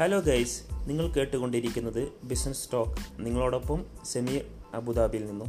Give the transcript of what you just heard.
Hello guys നിങ്ങൾ കേട്ടുകൊണ്ടിരിക്കുന്നത് business talk നിങ്ങളോടൊപ്പം സെമി അബുദാബിയിൽ നിന്നും.